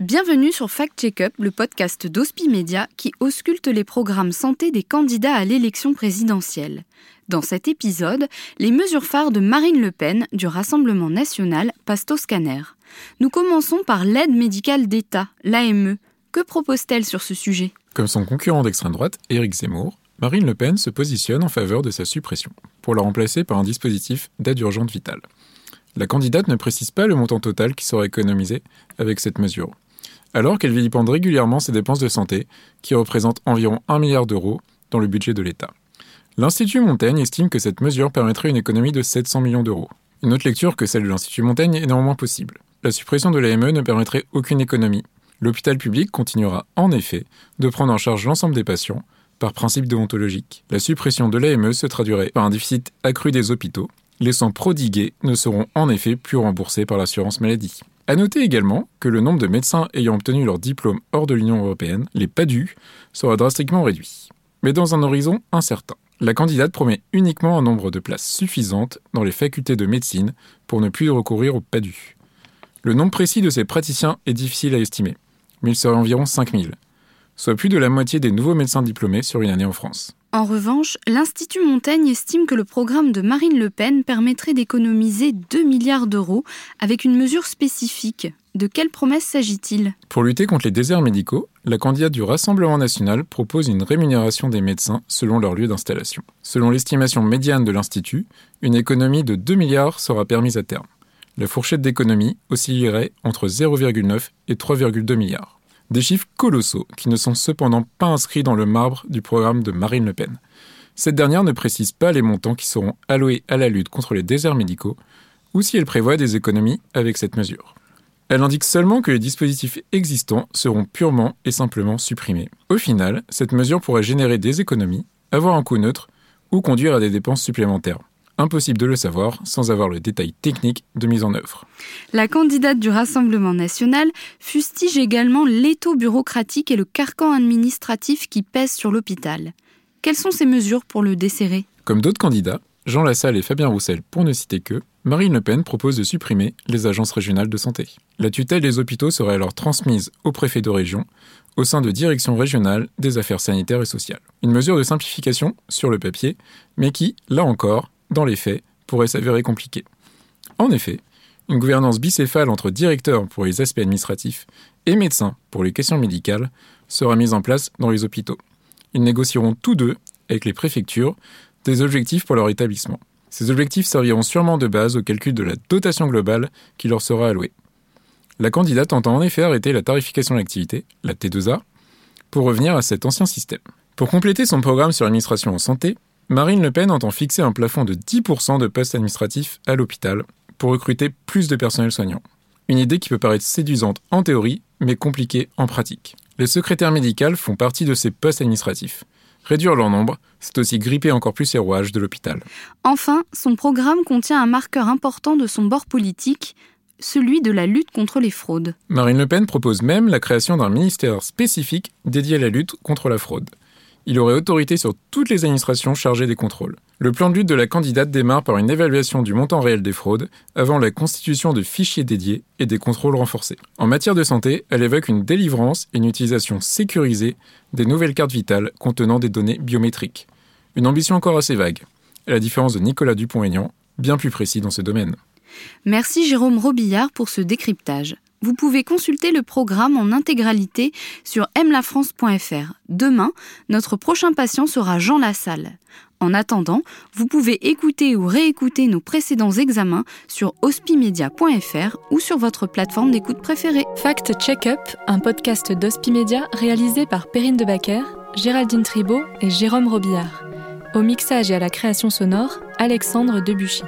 Bienvenue sur Fact Checkup, le podcast d'Hospi Media qui ausculte les programmes santé des candidats à l'élection présidentielle. Dans cet épisode, les mesures phares de Marine Le Pen du Rassemblement national passent au scanner. Nous commençons par l'aide médicale d'État, l'AME. Que propose-t-elle sur ce sujet? Comme son concurrent d'extrême droite, Éric Zemmour, Marine Le Pen se positionne en faveur de sa suppression, pour la remplacer par un dispositif d'aide urgente vitale. La candidate ne précise pas le montant total qui sera économisé avec cette mesure, alors qu'elle vilipende régulièrement ses dépenses de santé, qui représentent environ 1 milliard d'euros dans le budget de l'État. L'Institut Montaigne estime que cette mesure permettrait une économie de 700 millions d'euros. Une autre lecture que celle de l'Institut Montaigne est néanmoins possible. La suppression de l'AME ne permettrait aucune économie. L'hôpital public continuera en effet de prendre en charge l'ensemble des patients par principe déontologique. La suppression de l'AME se traduirait par un déficit accru des hôpitaux. Les soins prodigués ne seront en effet plus remboursés par l'assurance maladie. À noter également que le nombre de médecins ayant obtenu leur diplôme hors de l'Union européenne, les PADU, sera drastiquement réduit, mais dans un horizon incertain. La candidate promet uniquement un nombre de places suffisantes dans les facultés de médecine pour ne plus recourir au PADU. Le nombre précis de ces praticiens est difficile à estimer, mais il serait environ 5000, soit plus de la moitié des nouveaux médecins diplômés sur une année en France. En revanche, l'Institut Montaigne estime que le programme de Marine Le Pen permettrait d'économiser 2 milliards d'euros avec une mesure spécifique. De quelle promesse s'agit-il? Pour lutter contre les déserts médicaux, la candidate du Rassemblement national propose une rémunération des médecins selon leur lieu d'installation. Selon l'estimation médiane de l'Institut, une économie de 2 milliards sera permise à terme. La fourchette d'économie oscillerait entre 0,9 et 3,2 milliards. Des chiffres colossaux qui ne sont cependant pas inscrits dans le marbre du programme de Marine Le Pen. Cette dernière ne précise pas les montants qui seront alloués à la lutte contre les déserts médicaux ou si elle prévoit des économies avec cette mesure. Elle indique seulement que les dispositifs existants seront purement et simplement supprimés. Au final, cette mesure pourrait générer des économies, avoir un coût neutre ou conduire à des dépenses supplémentaires. Impossible de le savoir sans avoir le détail technique de mise en œuvre. La candidate du Rassemblement national fustige également l'étau bureaucratique et le carcan administratif qui pèsent sur l'hôpital. Quelles sont ces mesures pour le desserrer? Comme d'autres candidats, Jean Lassalle et Fabien Roussel pour ne citer que, Marine Le Pen propose de supprimer les agences régionales de santé. La tutelle des hôpitaux serait alors transmise au préfet de région au sein de directions régionales des affaires sanitaires et sociales. Une mesure de simplification sur le papier, mais qui, là encore, dans les faits, pourrait s'avérer compliqué. En effet, une gouvernance bicéphale entre directeurs pour les aspects administratifs et médecins pour les questions médicales sera mise en place dans les hôpitaux. Ils négocieront tous deux, avec les préfectures, des objectifs pour leur établissement. Ces objectifs serviront sûrement de base au calcul de la dotation globale qui leur sera allouée. La candidate entend en effet arrêter la tarification de l'activité, la T2A, pour revenir à cet ancien système. Pour compléter son programme sur l'administration en santé, Marine Le Pen entend fixer un plafond de 10% de postes administratifs à l'hôpital pour recruter plus de personnel soignant. Une idée qui peut paraître séduisante en théorie, mais compliquée en pratique. Les secrétaires médicales font partie de ces postes administratifs. Réduire leur nombre, c'est aussi gripper encore plus les rouages de l'hôpital. Enfin, son programme contient un marqueur important de son bord politique, celui de la lutte contre les fraudes. Marine Le Pen propose même la création d'un ministère spécifique dédié à la lutte contre la fraude il aurait autorité sur toutes les administrations chargées des contrôles. Le plan de lutte de la candidate démarre par une évaluation du montant réel des fraudes avant la constitution de fichiers dédiés et des contrôles renforcés. En matière de santé, elle évoque une délivrance et une utilisation sécurisée des nouvelles cartes vitales contenant des données biométriques. Une ambition encore assez vague, à la différence de Nicolas Dupont-Aignan, bien plus précis dans ce domaine. Merci Jérôme Robillard pour ce décryptage. Vous pouvez consulter le programme en intégralité sur mlafrance.fr. Demain, notre prochain patient sera Jean Lassalle. En attendant, vous pouvez écouter ou réécouter nos précédents examens sur hospimedia.fr ou sur votre plateforme d'écoute préférée. Fact Check-up, un podcast d'Hospimedia réalisé par Perrine Debacker, Géraldine Tribault et Jérôme Robillard. Au mixage et à la création sonore, Alexandre Debuchy.